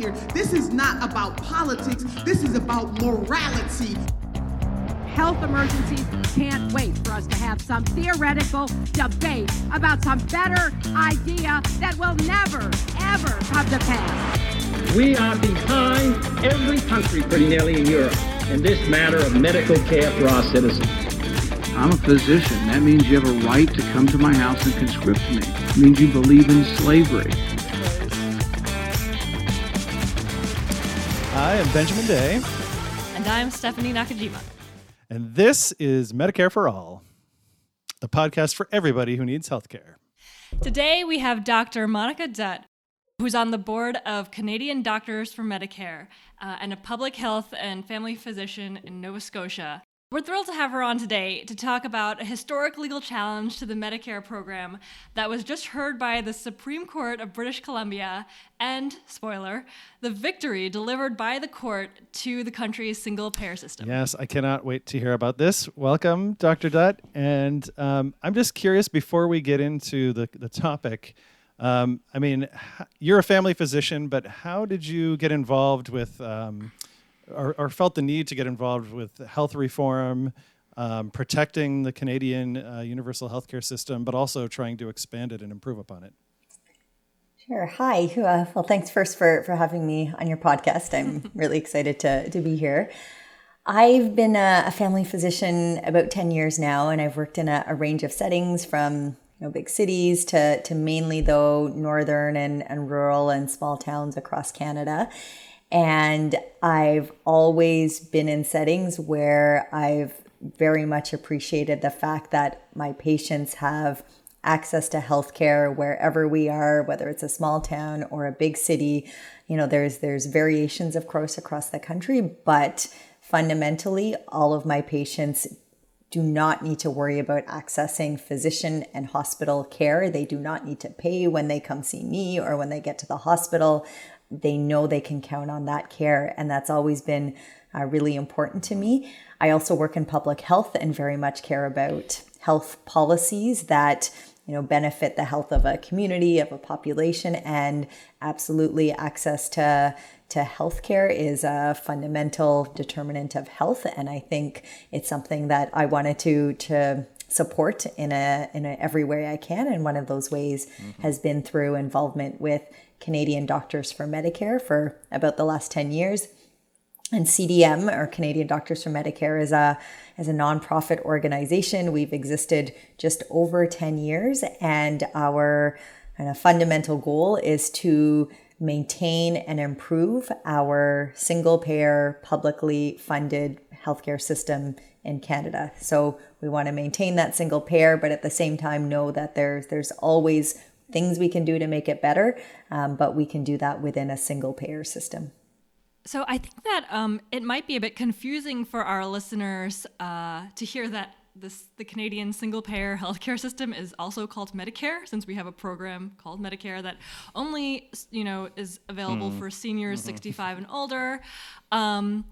here. This is not about politics, this is about morality. Health emergencies can't wait for us to have some theoretical debate about some better idea that will never, ever come to pass. We are behind every country, pretty nearly in Europe, in this matter of medical care for our citizens. I'm a physician. That means you have a right to come to my house and conscript me. It means you believe in slavery. I am Benjamin Day. And I'm Stephanie Nakajima. And this is Medicare for All, the podcast for everybody who needs healthcare. Today we have Dr. Monika Dutt, who's on the board of Canadian Doctors for Medicare uh, and a public health and family physician in Nova Scotia. We're thrilled to have her on today to talk about a historic legal challenge to the Medicare program that was just heard by the Supreme Court of British Columbia and, spoiler, the victory delivered by the court to the country's single payer system. Yes, I cannot wait to hear about this. Welcome, Dr. Dutt. And um, I'm just curious before we get into the, the topic. Um, I mean, you're a family physician, but how did you get involved with? Um, or, or, felt the need to get involved with health reform, um, protecting the Canadian uh, universal healthcare system, but also trying to expand it and improve upon it. Sure. Hi. Uh, well, thanks first for, for having me on your podcast. I'm really excited to, to be here. I've been a, a, family physician about 10 years now, and I've worked in a, a range of settings from you know, big cities to, to mainly, though, northern and, and rural and small towns across Canada. And I've always been in settings where I've very much appreciated the fact that my patients have access to healthcare wherever we are, whether it's a small town or a big city. You know, there's there's variations of course across the country, but fundamentally all of my patients do not need to worry about accessing physician and hospital care. They do not need to pay when they come see me or when they get to the hospital they know they can count on that care. And that's always been uh, really important to me. I also work in public health and very much care about health policies that you know benefit the health of a community of a population and absolutely access to to healthcare is a fundamental determinant of health and i think it's something that i wanted to to support in a in a every way i can and one of those ways mm-hmm. has been through involvement with Canadian Doctors for Medicare for about the last 10 years. And CDM, or Canadian Doctors for Medicare, is a is a nonprofit organization. We've existed just over 10 years, and our kind of fundamental goal is to maintain and improve our single payer, publicly funded healthcare system in Canada. So we want to maintain that single payer, but at the same time know that there's there's always things we can do to make it better, um, but we can do that within a single payer system. So I think that um, it might be a bit confusing for our listeners uh, to hear that this the Canadian single payer healthcare system is also called Medicare, since we have a program called Medicare that only you know is available mm. for seniors mm-hmm. 65 and older. Um,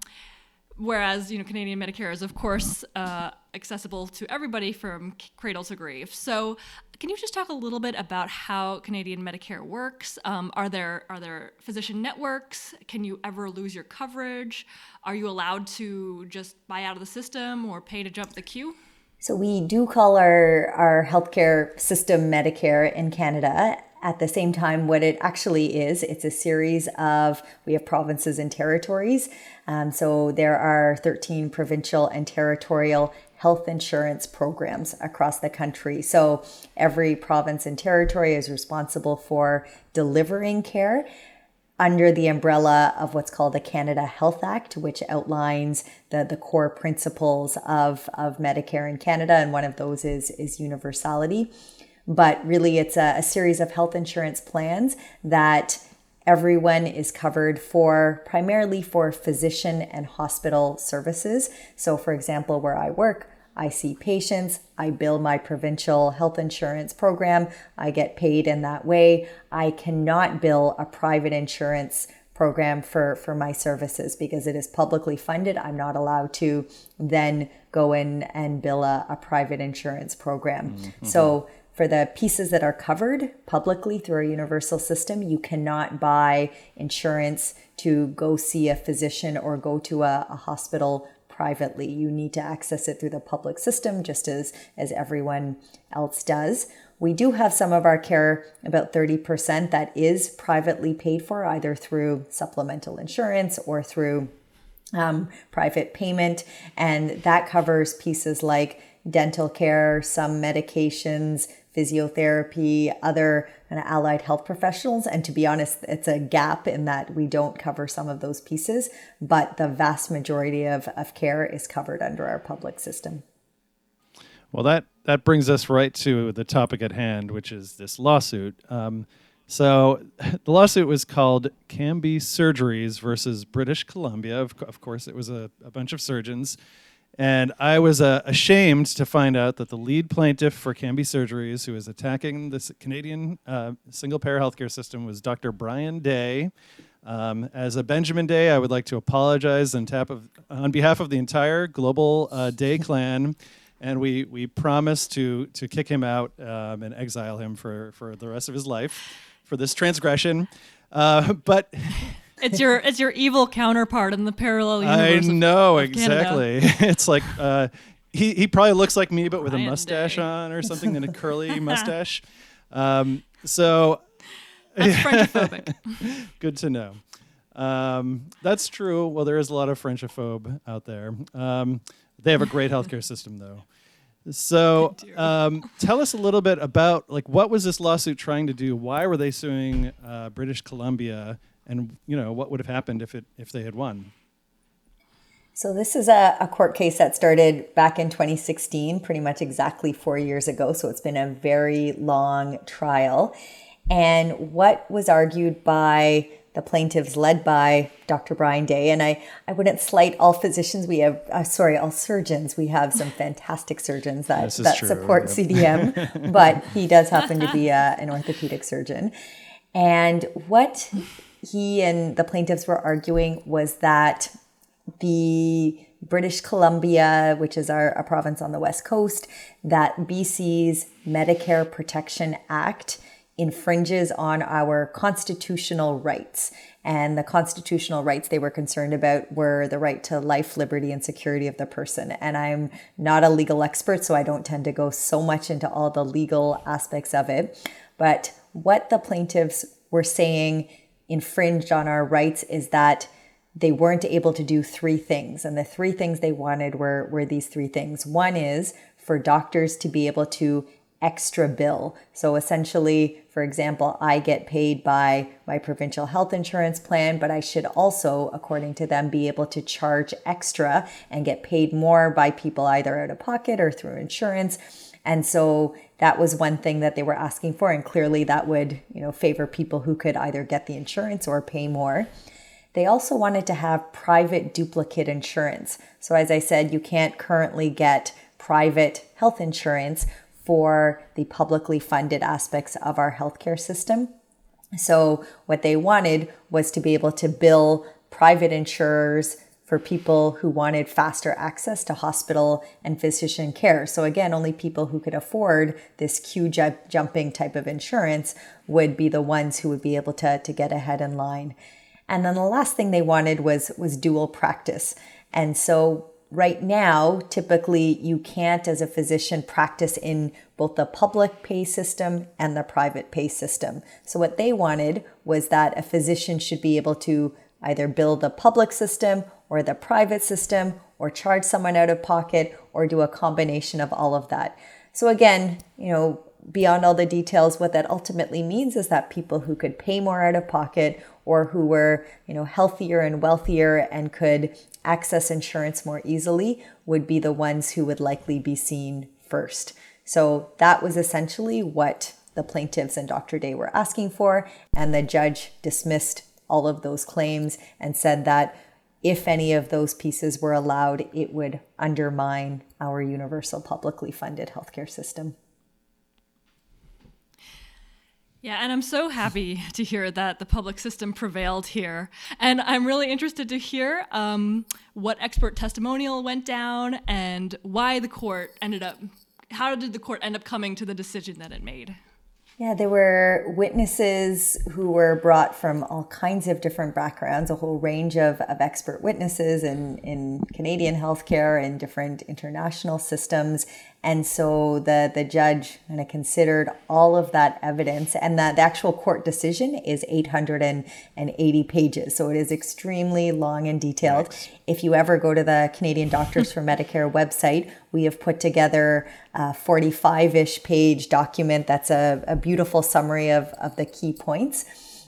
whereas you know Canadian Medicare is of course uh, accessible to everybody from cradle to grave. So, can you just talk a little bit about how Canadian Medicare works? Um, are there are there physician networks? Can you ever lose your coverage? Are you allowed to just buy out of the system or pay to jump the queue? So we do call our our healthcare system Medicare in Canada, at the same time, what it actually is, it's a series of, we have provinces and territories. Um, so there are 13 provincial and territorial health insurance programs across the country. So every province and territory is responsible for delivering care under the umbrella of what's called the Canada Health Act, which outlines the, the core principles of, of Medicare in Canada. And one of those is, is universality but really it's a, a series of health insurance plans that everyone is covered for primarily for physician and hospital services. So, for example, where I work, I see patients, I bill my provincial health insurance program, I get paid in that way. I cannot bill a private insurance program for, for my services because it is publicly funded. I'm not allowed to then go in and bill a, a private insurance program. Mm-hmm. So for the pieces that are covered publicly through our universal system, you cannot buy insurance to go see a physician or go to a, a hospital privately. You need to access it through the public system, just as, as everyone else does. We do have some of our care, about 30%, that is privately paid for, either through supplemental insurance or through um, private payment. And that covers pieces like dental care, some medications, physiotherapy, other kind of allied health professionals. And to be honest, it's a gap in that we don't cover some of those pieces, but the vast majority of, of care is covered under our public system. Well, that, that brings us right to the topic at hand, which is this lawsuit. Um, so the lawsuit was called Cambie Surgeries versus British Columbia. Of, of course, it was a, a bunch of surgeons and I was uh, ashamed to find out that the lead plaintiff for Cambie Surgeries, who is attacking the Canadian uh, single payer healthcare system, was Dr. Brian Day. Um, as a Benjamin Day, I would like to apologize on, of, on behalf of the entire global uh, Day clan. And we, we promise to, to kick him out um, and exile him for, for the rest of his life for this transgression. Uh, but it's your it's your evil counterpart in the parallel universe. I know of, of exactly. it's like uh, he he probably looks like me, but with Ryan a mustache Day. on or something, and a curly mustache. Um, so that's Frenchophobic. Good to know. Um, that's true. Well, there is a lot of Frenchophobe out there. Um, they have a great healthcare system, though. So, um, tell us a little bit about like what was this lawsuit trying to do? Why were they suing uh, British Columbia? And you know what would have happened if it if they had won. So this is a, a court case that started back in 2016, pretty much exactly four years ago. So it's been a very long trial. And what was argued by the plaintiffs led by Dr. Brian Day. And I, I wouldn't slight all physicians. We have, uh, sorry, all surgeons. We have some fantastic surgeons that, that true, support yep. CDM, but he does happen to be a, an orthopedic surgeon. And what he and the plaintiffs were arguing was that the British Columbia, which is our a province on the west coast, that BC's Medicare Protection Act infringes on our constitutional rights. And the constitutional rights they were concerned about were the right to life, liberty, and security of the person. And I'm not a legal expert, so I don't tend to go so much into all the legal aspects of it. But what the plaintiffs were saying infringed on our rights is that they weren't able to do three things. And the three things they wanted were, were these three things. One is for doctors to be able to extra bill. So essentially, for example, I get paid by my provincial health insurance plan, but I should also, according to them, be able to charge extra and get paid more by people either out of pocket or through insurance. And so that was one thing that they were asking for and clearly that would you know favor people who could either get the insurance or pay more. They also wanted to have private duplicate insurance. So as i said you can't currently get private health insurance for the publicly funded aspects of our healthcare system. So what they wanted was to be able to bill private insurers for people who wanted faster access to hospital and physician care. So, again, only people who could afford this queue ju- jumping type of insurance would be the ones who would be able to, to get ahead in line. And then the last thing they wanted was, was dual practice. And so, right now, typically you can't, as a physician, practice in both the public pay system and the private pay system. So, what they wanted was that a physician should be able to either build the public system or the private system or charge someone out of pocket or do a combination of all of that. So again, you know, beyond all the details, what that ultimately means is that people who could pay more out of pocket or who were, you know, healthier and wealthier and could access insurance more easily would be the ones who would likely be seen first. So that was essentially what the plaintiffs and Dr. Day were asking for, and the judge dismissed all of those claims and said that if any of those pieces were allowed, it would undermine our universal publicly funded healthcare system. Yeah, and I'm so happy to hear that the public system prevailed here. And I'm really interested to hear um, what expert testimonial went down and why the court ended up how did the court end up coming to the decision that it made? Yeah, there were witnesses who were brought from all kinds of different backgrounds, a whole range of, of expert witnesses in, in Canadian healthcare and different international systems. And so the, the judge kind of considered all of that evidence, and that the actual court decision is 880 pages. So it is extremely long and detailed. If you ever go to the Canadian Doctors for Medicare website, we have put together a 45 ish page document that's a, a beautiful summary of, of the key points.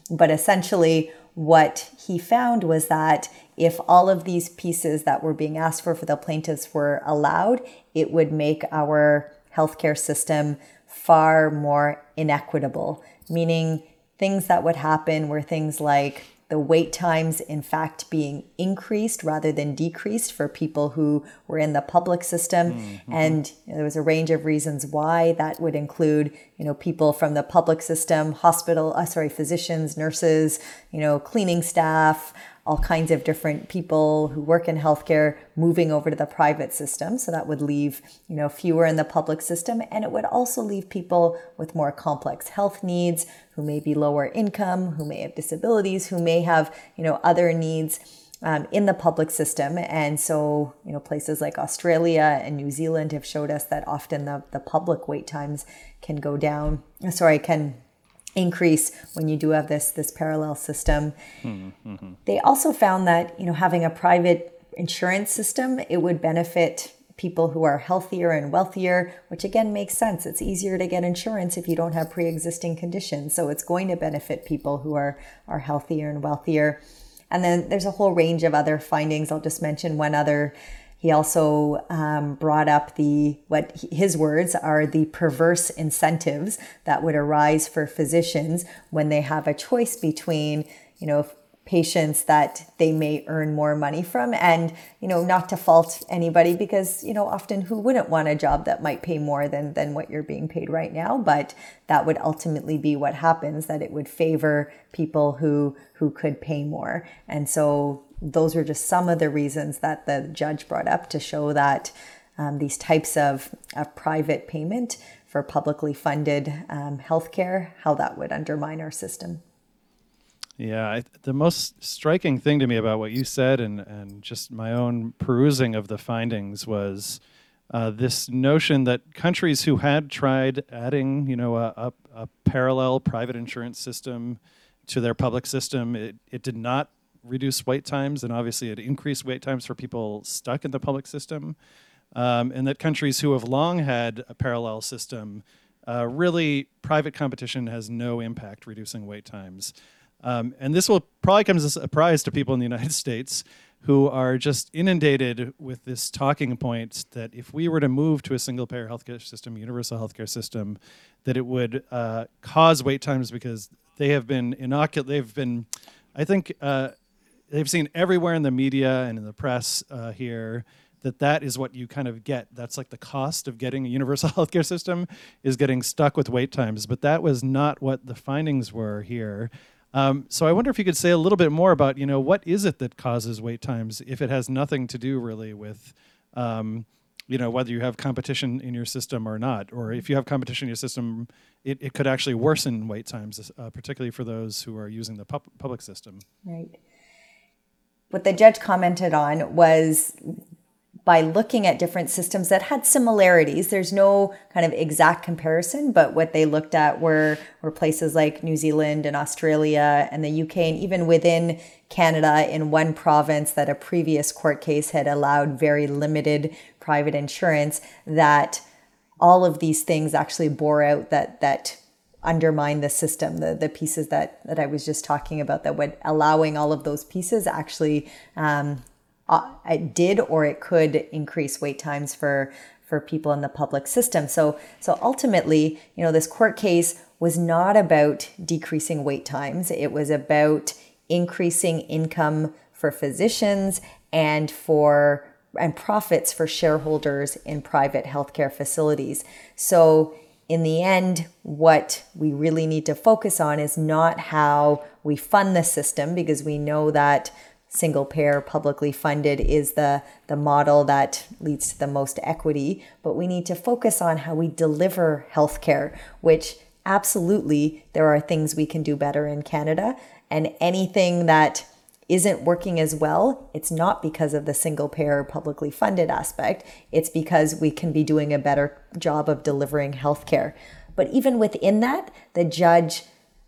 But essentially, what he found was that if all of these pieces that were being asked for for the plaintiffs were allowed, it would make our healthcare system far more inequitable, meaning things that would happen were things like the wait times in fact being increased rather than decreased for people who were in the public system mm-hmm. and you know, there was a range of reasons why that would include you know people from the public system hospital uh, sorry physicians nurses you know cleaning staff all kinds of different people who work in healthcare moving over to the private system. So that would leave, you know, fewer in the public system. And it would also leave people with more complex health needs who may be lower income, who may have disabilities, who may have, you know, other needs. Um, in the public system. And so, you know, places like Australia and New Zealand have showed us that often the, the public wait times can go down, sorry, can increase when you do have this this parallel system. Mm-hmm. They also found that you know having a private insurance system it would benefit people who are healthier and wealthier, which again makes sense. It's easier to get insurance if you don't have pre-existing conditions, so it's going to benefit people who are are healthier and wealthier. And then there's a whole range of other findings. I'll just mention one other he also um, brought up the what his words are the perverse incentives that would arise for physicians when they have a choice between, you know, patients that they may earn more money from and you know not to fault anybody because you know often who wouldn't want a job that might pay more than than what you're being paid right now? But that would ultimately be what happens that it would favor people who who could pay more. And so those are just some of the reasons that the judge brought up to show that um, these types of, of, private payment for publicly funded um, healthcare, how that would undermine our system. Yeah, I, the most striking thing to me about what you said and, and just my own perusing of the findings was uh, this notion that countries who had tried adding, you know, a, a, a parallel private insurance system to their public system, it, it did not reduce wait times, and obviously it increased wait times for people stuck in the public system. Um, and that countries who have long had a parallel system, uh, really private competition has no impact reducing wait times. Um, and this will probably come as a surprise to people in the United States who are just inundated with this talking point that if we were to move to a single payer healthcare system, universal healthcare system, that it would uh, cause wait times because they have been inoculate. They've been, I think, uh, they've seen everywhere in the media and in the press uh, here that that is what you kind of get. That's like the cost of getting a universal healthcare system is getting stuck with wait times. But that was not what the findings were here. Um, so I wonder if you could say a little bit more about, you know, what is it that causes wait times if it has nothing to do really with, um, you know, whether you have competition in your system or not, or if you have competition in your system, it, it could actually worsen wait times, uh, particularly for those who are using the pub- public system. Right what the judge commented on was by looking at different systems that had similarities. There's no kind of exact comparison, but what they looked at were, were places like New Zealand and Australia and the UK, and even within Canada, in one province that a previous court case had allowed very limited private insurance, that all of these things actually bore out that that undermine the system the the pieces that that I was just talking about that would allowing all of those pieces actually um, uh, it did or it could increase wait times for for people in the public system. So so ultimately you know this court case was not about decreasing wait times. It was about increasing income for physicians and for and profits for shareholders in private healthcare facilities. So in the end, what we really need to focus on is not how we fund the system, because we know that single payer publicly funded is the the model that leads to the most equity but we need to focus on how we deliver healthcare which absolutely there are things we can do better in Canada and anything that isn't working as well, it's not because of the single payer publicly funded aspect. It's because we can be doing a better job of delivering healthcare. But even within that, the judge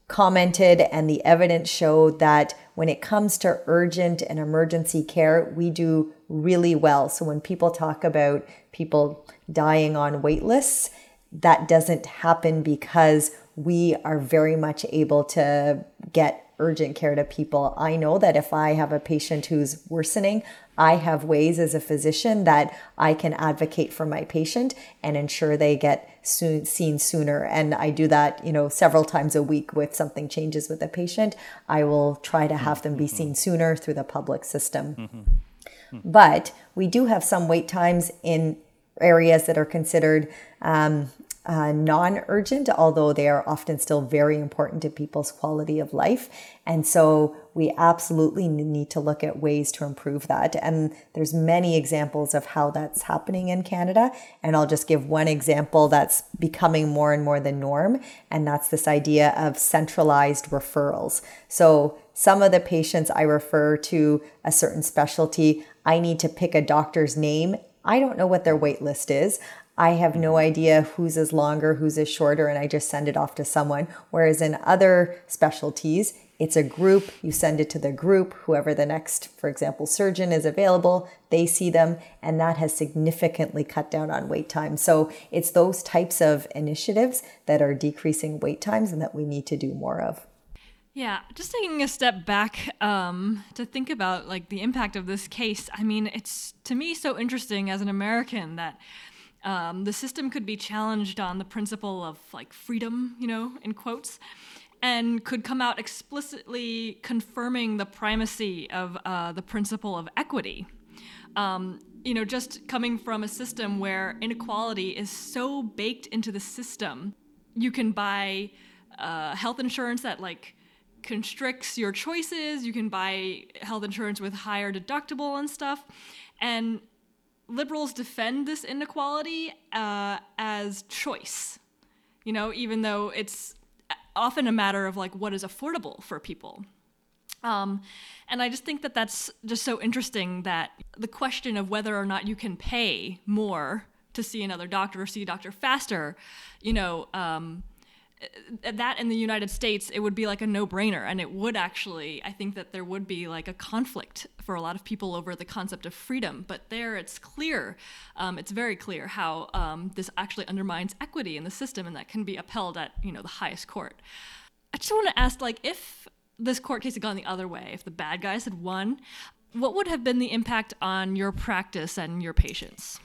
commented and the evidence showed that when it comes to urgent and emergency care, we do really well. So when people talk about people dying on wait lists, that doesn't happen because we are very much able to get urgent care to people. I know that if I have a patient who's worsening, I have ways as a physician that I can advocate for my patient and ensure they get soon, seen sooner. And I do that, you know, several times a week with something changes with a patient. I will try to have them be seen sooner through the public system. But we do have some wait times in areas that are considered um, uh, non urgent, although they are often still very important to people's quality of life. And so we absolutely need to look at ways to improve that. And there's many examples of how that's happening in Canada. And I'll just give one example that's becoming more and more the norm. And that's this idea of centralized referrals. So some of the patients I refer to a certain specialty, I need to pick a doctor's name I don't know what their wait list is. I have no idea whose is longer, whose is shorter, and I just send it off to someone. Whereas in other specialties, it's a group, you send it to the group, whoever the next, for example, surgeon is available, they see them, and that has significantly cut down on wait time. So it's those types of initiatives that are decreasing wait times and that we need to do more of. Yeah, just taking a step back um, to think about like the impact of this case. I mean, it's to me so interesting as an American that um, the system could be challenged on the principle of like freedom, you know, in quotes, and could come out explicitly confirming the primacy of uh, the principle of equity. Um, you know, just coming from a system where inequality is so baked into the system, you can buy uh, health insurance that like constricts your choices. You can buy health insurance with higher deductible and stuff, and liberals defend this inequality uh, as choice. You know, even though it's often a matter of like what is affordable for people. Um, and I just think that that's just so interesting that the question of whether or not you can pay more to see another doctor or see a doctor faster, you know, um, that in the United States, it would be like a no brainer. And it would actually, I think that there would be like a conflict for a lot of people over the concept of freedom. But there it's clear, um, it's very clear how um, this actually undermines equity in the system and that can be upheld at, you know, the highest court. I just want to ask, like, if this court case had gone the other way, if the bad guys had won, what would have been the impact on your practice and your patients?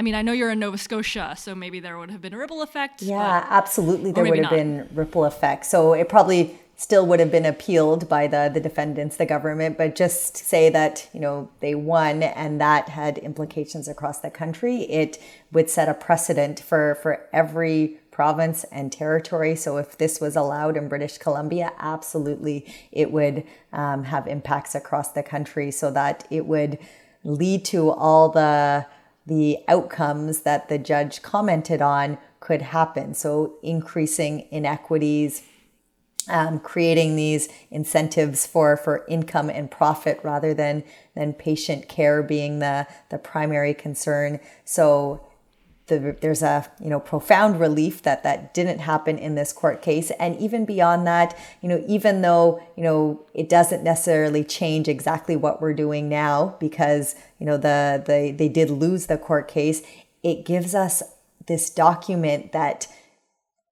I mean, I know you're in Nova Scotia, so maybe there would have been a ripple effect. Yeah, but, absolutely. There would have not. been ripple effect. So it probably still would have been appealed by the, the defendants, the government, but just say that, you know, they won and that had implications across the country, it would set a precedent for, for every province and territory. So if this was allowed in British Columbia, absolutely it would um, have impacts across the country so that it would lead to all the the outcomes that the judge commented on could happen. So, increasing inequities, um, creating these incentives for, for income and profit rather than, than patient care being the, the primary concern. So, the, there's a you know profound relief that that didn't happen in this court case and even beyond that you know even though you know it doesn't necessarily change exactly what we're doing now because you know the, the they did lose the court case it gives us this document that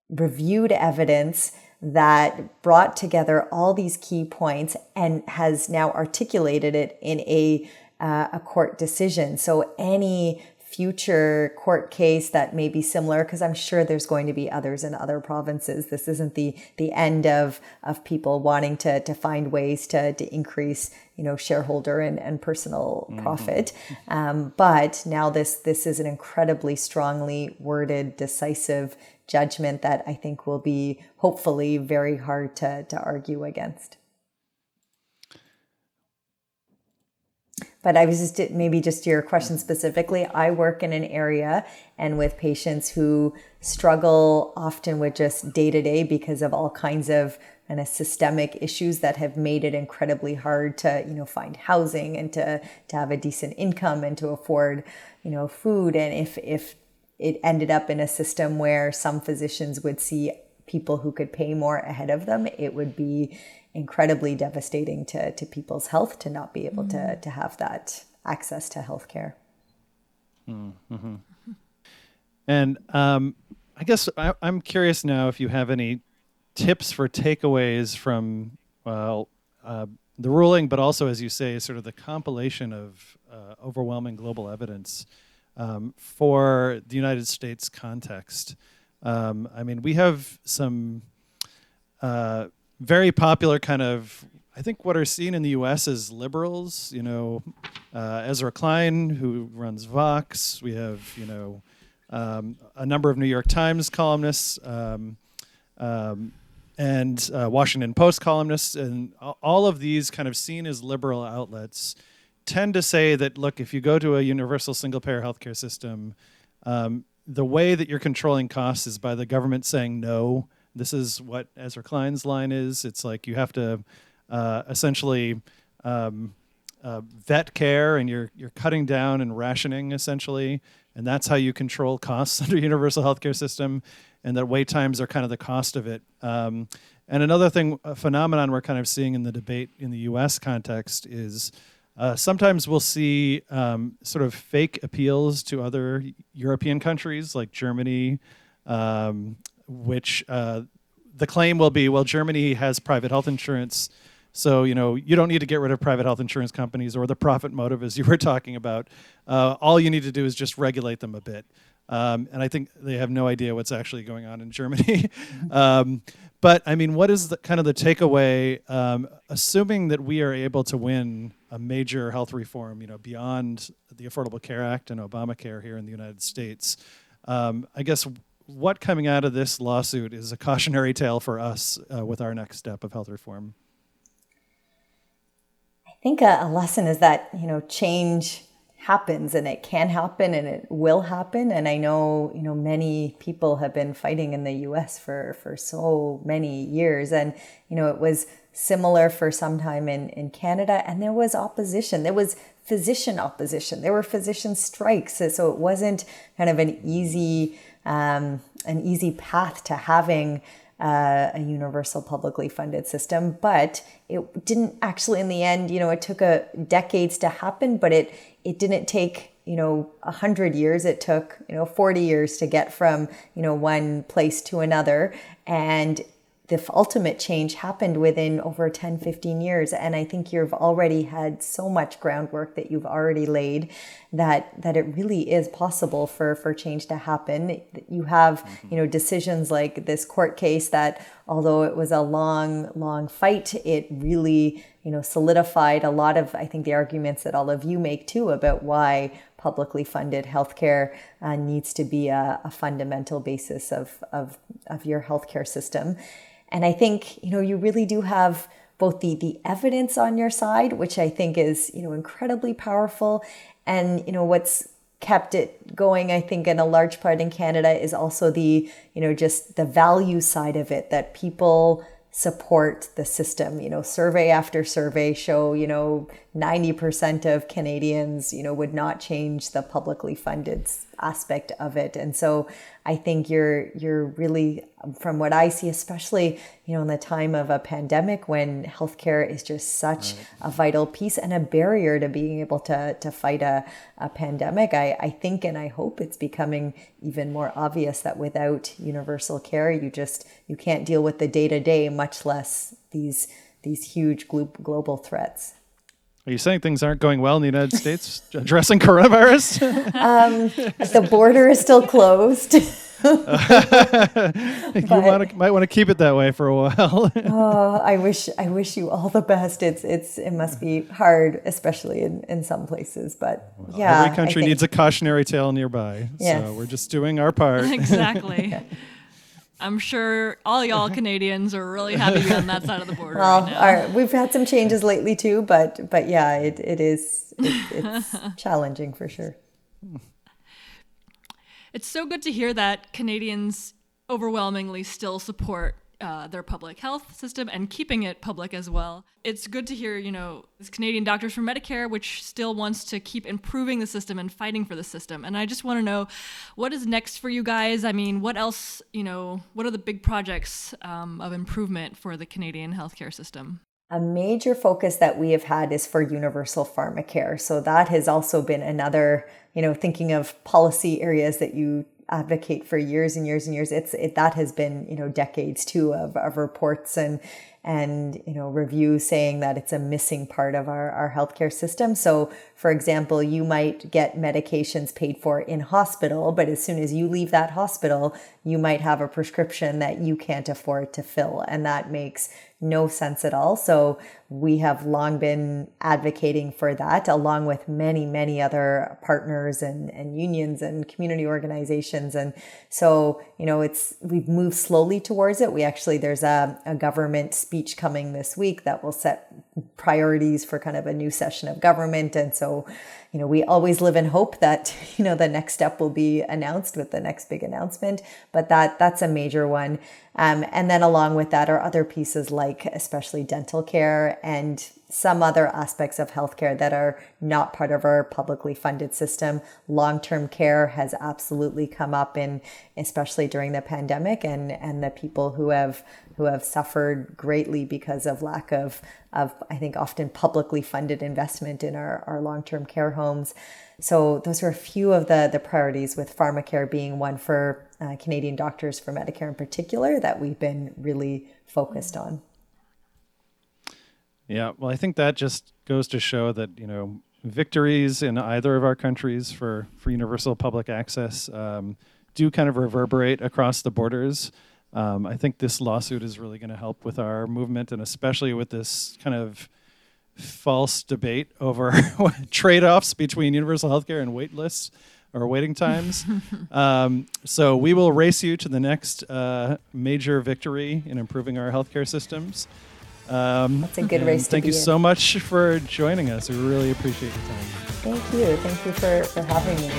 reviewed evidence that brought together all these key points and has now articulated it in a uh, a court decision. So any future court case that may be similar because i'm sure there's going to be others in other provinces. This isn't the the end of of people wanting to to find ways to to increase you know shareholder and, and personal mm-hmm. profit. Um, but now this this is an incredibly strongly worded decisive judgment that i think will be hopefully very hard to to argue against But I was just maybe just to your question specifically. I work in an area and with patients who struggle often with just day to day because of all kinds of kind of systemic issues that have made it incredibly hard to you know find housing and to to have a decent income and to afford you know food and if if it ended up in a system where some physicians would see people who could pay more ahead of them it would be incredibly devastating to to people's health to not be able mm-hmm. to to have that access to healthcare mm-hmm. and um, I guess I, I'm curious now if you have any tips for takeaways from well uh, the ruling, but also, as you say, sort of the compilation of uh, overwhelming global evidence um, for the United States context. Um, I mean, we have some uh, very popular kind of, I think, what are seen in the U.S. as liberals. You know, uh, Ezra Klein, who runs Vox. We have, you know, um, a number of New York Times columnists. Um, um, and uh, Washington Post columnists, and all of these kind of seen as liberal outlets tend to say that look, if you go to a universal single payer healthcare system, um, the way that you're controlling costs is by the government saying no. This is what Ezra Klein's line is. It's like you have to uh, essentially um, uh, vet care, and you're you're cutting down and rationing essentially, and that's how you control costs under universal healthcare system and that wait times are kind of the cost of it. Um, and another thing, a phenomenon we're kind of seeing in the debate in the U.S. context is uh, sometimes we'll see um, sort of fake appeals to other European countries like Germany, um, which uh, the claim will be, well, Germany has private health insurance. So, you know, you don't need to get rid of private health insurance companies or the profit motive, as you were talking about. Uh, all you need to do is just regulate them a bit. Um, and I think they have no idea what's actually going on in Germany. um, but I mean, what is the kind of the takeaway? Um, assuming that we are able to win a major health reform, you know, beyond the Affordable Care Act and Obamacare here in the United States, um, I guess what coming out of this lawsuit is a cautionary tale for us uh, with our next step of health reform. I think a, a lesson is that you know change happens and it can happen and it will happen. And i know you know many people have been fighting in the us for for so many years. And you know it was similar for some time in in canada. And there was opposition. There was physician opposition. There were physician strikes. So it wasn't kind of an easy um, an easy path to having uh, a universal publicly funded system but it didn't actually in the end you know it took a decades to happen but it it didn't take you know a hundred years. It took you know 40 years to get from you know one place to another. And the ultimate change happened within over 10 15 years and i think you've already had so much groundwork that you've already laid that that it really is possible for for change to happen. You have you know decisions like this court case that although it was a long long fight it really you know solidified a lot of i think the arguments that all of you make too about why publicly funded healthcare uh, needs to be a, a fundamental basis of, of, of your healthcare system and I think, you know, you really do have both the the evidence on your side, which I think is, you know, incredibly powerful, and you know what's kept it going i think in a large part in canada is also the you know just the value side of it that people support the system. You know survey after survey show you know 90% of canadians you know would not change the publicly funded aspect of it and so i think you're you're really from what i see especially you know in the time of a pandemic when healthcare is just such right. a vital piece and a barrier to being able to to fight a, a pandemic i i think and i hope it's becoming even more obvious that without universal care you just you can't deal with the day to day much less these these huge global threats are you saying things aren't going well in the United States addressing coronavirus? um, the border is still closed. you wanna, might want to keep it that way for a while. oh, I wish I wish you all the best. It's it's it must be hard, especially in, in some places. But well, yeah, every country needs a cautionary tale nearby. Yes. So we're just doing our part. exactly. I'm sure all y'all Canadians are really happy to be on that side of the border. Well, right our, we've had some changes lately too, but but yeah, it, it is it, it's challenging for sure. It's so good to hear that Canadians overwhelmingly still support uh, their public health system and keeping it public as well. It's good to hear, you know, this Canadian Doctors for Medicare, which still wants to keep improving the system and fighting for the system. And I just want to know what is next for you guys? I mean, what else, you know, what are the big projects um, of improvement for the Canadian healthcare system? A major focus that we have had is for universal pharmacare. So that has also been another, you know, thinking of policy areas that you advocate for years and years and years. It's it, that has been you know decades too of, of reports and and you know reviews saying that it's a missing part of our, our healthcare system. So for example, you might get medications paid for in hospital, but as soon as you leave that hospital, you might have a prescription that you can't afford to fill. And that makes no sense at all. So we have long been advocating for that, along with many, many other partners and, and unions and community organizations. And so, you know, it's we've moved slowly towards it. We actually there's a, a government speech coming this week that will set priorities for kind of a new session of government. And so you know, we always live in hope that, you know, the next step will be announced with the next big announcement, but that that's a major one. Um, and then along with that are other pieces like especially dental care and some other aspects of healthcare that are not part of our publicly funded system. Long-term care has absolutely come up in especially during the pandemic and and the people who have who have suffered greatly because of lack of of I think often publicly funded investment in our, our long-term care homes. So those are a few of the the priorities with pharmacare being one for uh, Canadian doctors for Medicare in particular that we've been really focused on. Yeah, well, I think that just goes to show that you know victories in either of our countries for for universal public access um, do kind of reverberate across the borders. Um, I think this lawsuit is really going to help with our movement, and especially with this kind of false debate over trade-offs between universal healthcare and wait lists or waiting times. um, so we will race you to the next uh, major victory in improving our healthcare systems. Um, That's a good race to Thank you in. so much for joining us. We really appreciate your time. Thank you. Thank you for, for having me.